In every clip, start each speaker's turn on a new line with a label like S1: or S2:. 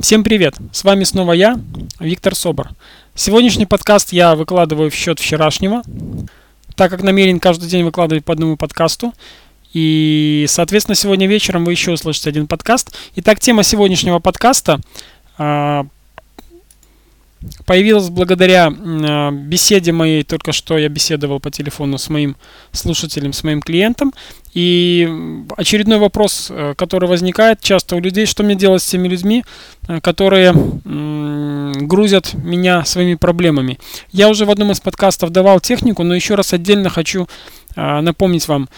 S1: Всем привет! С вами снова я, Виктор Собор. Сегодняшний подкаст я выкладываю в счет вчерашнего, так как намерен каждый день выкладывать по одному подкасту. И, соответственно, сегодня вечером вы еще услышите один подкаст. Итак, тема сегодняшнего подкаста а, появилась благодаря э, беседе моей, только что я беседовал по телефону с моим слушателем, с моим клиентом. И очередной вопрос, э, который возникает часто у людей, что мне делать с теми людьми, э, которые грузят меня своими проблемами. Я уже в одном из подкастов давал технику, но еще раз отдельно хочу напомнить вам.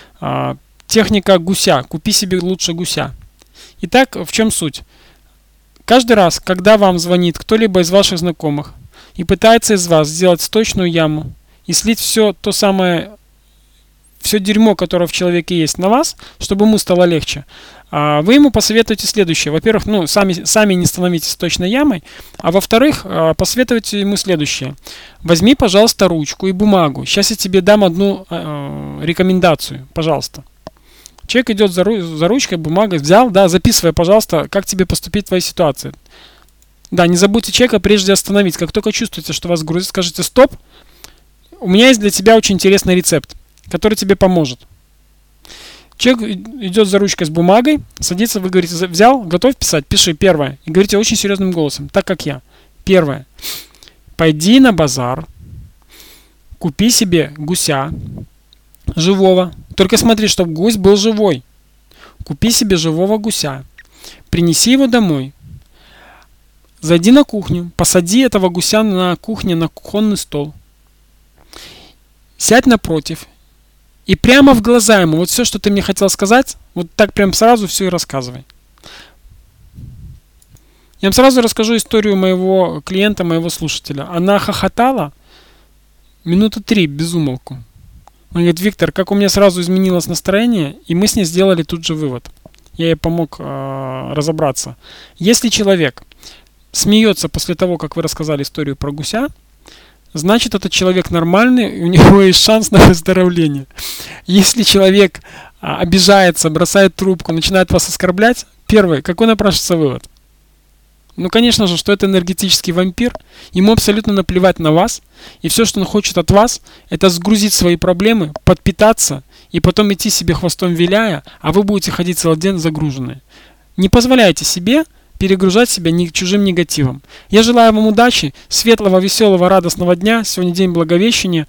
S1: Техника гуся. Купи себе лучше гуся. Итак, в чем суть? Каждый раз, когда вам звонит кто-либо из ваших знакомых и пытается из вас сделать сточную яму и слить все то самое, все дерьмо, которое в человеке есть на вас, чтобы ему стало легче, а, вы ему посоветуете следующее. Во-первых, ну, сами, сами не становитесь точной ямой, а во-вторых, а, посоветуйте ему следующее. Возьми, пожалуйста, ручку и бумагу. Сейчас я тебе дам одну э, рекомендацию, пожалуйста. Человек идет за, ру- за ручкой, бумагой, взял, да, записывай, пожалуйста, как тебе поступить в твоей ситуации. Да, не забудьте человека прежде остановить. Как только чувствуете, что вас грузит, скажите «стоп». У меня есть для тебя очень интересный рецепт, который тебе поможет. Человек идет за ручкой с бумагой, садится, вы говорите, взял, готов писать, пиши первое. И говорите очень серьезным голосом, так как я. Первое. Пойди на базар, купи себе гуся живого, только смотри, чтобы гусь был живой. Купи себе живого гуся. Принеси его домой. Зайди на кухню, посади этого гуся на кухне на кухонный стол. Сядь напротив. И прямо в глаза ему, вот все, что ты мне хотел сказать, вот так прям сразу все и рассказывай. Я вам сразу расскажу историю моего клиента, моего слушателя. Она хохотала минуты три без умолку. Он говорит, Виктор, как у меня сразу изменилось настроение, и мы с ней сделали тут же вывод. Я ей помог э, разобраться. Если человек смеется после того, как вы рассказали историю про гуся, значит этот человек нормальный, и у него есть шанс на выздоровление. Если человек а, обижается, бросает трубку, начинает вас оскорблять, первый, какой напрашивается вывод? Ну, конечно же, что это энергетический вампир. Ему абсолютно наплевать на вас. И все, что он хочет от вас, это сгрузить свои проблемы, подпитаться и потом идти себе хвостом виляя, а вы будете ходить целый день загруженные. Не позволяйте себе перегружать себя ни, чужим негативом. Я желаю вам удачи, светлого, веселого, радостного дня. Сегодня день Благовещения.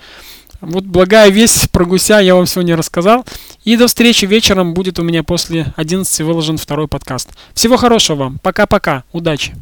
S1: Вот благая весть про гуся я вам сегодня рассказал. И до встречи вечером будет у меня после 11 выложен второй подкаст. Всего хорошего вам. Пока-пока. Удачи.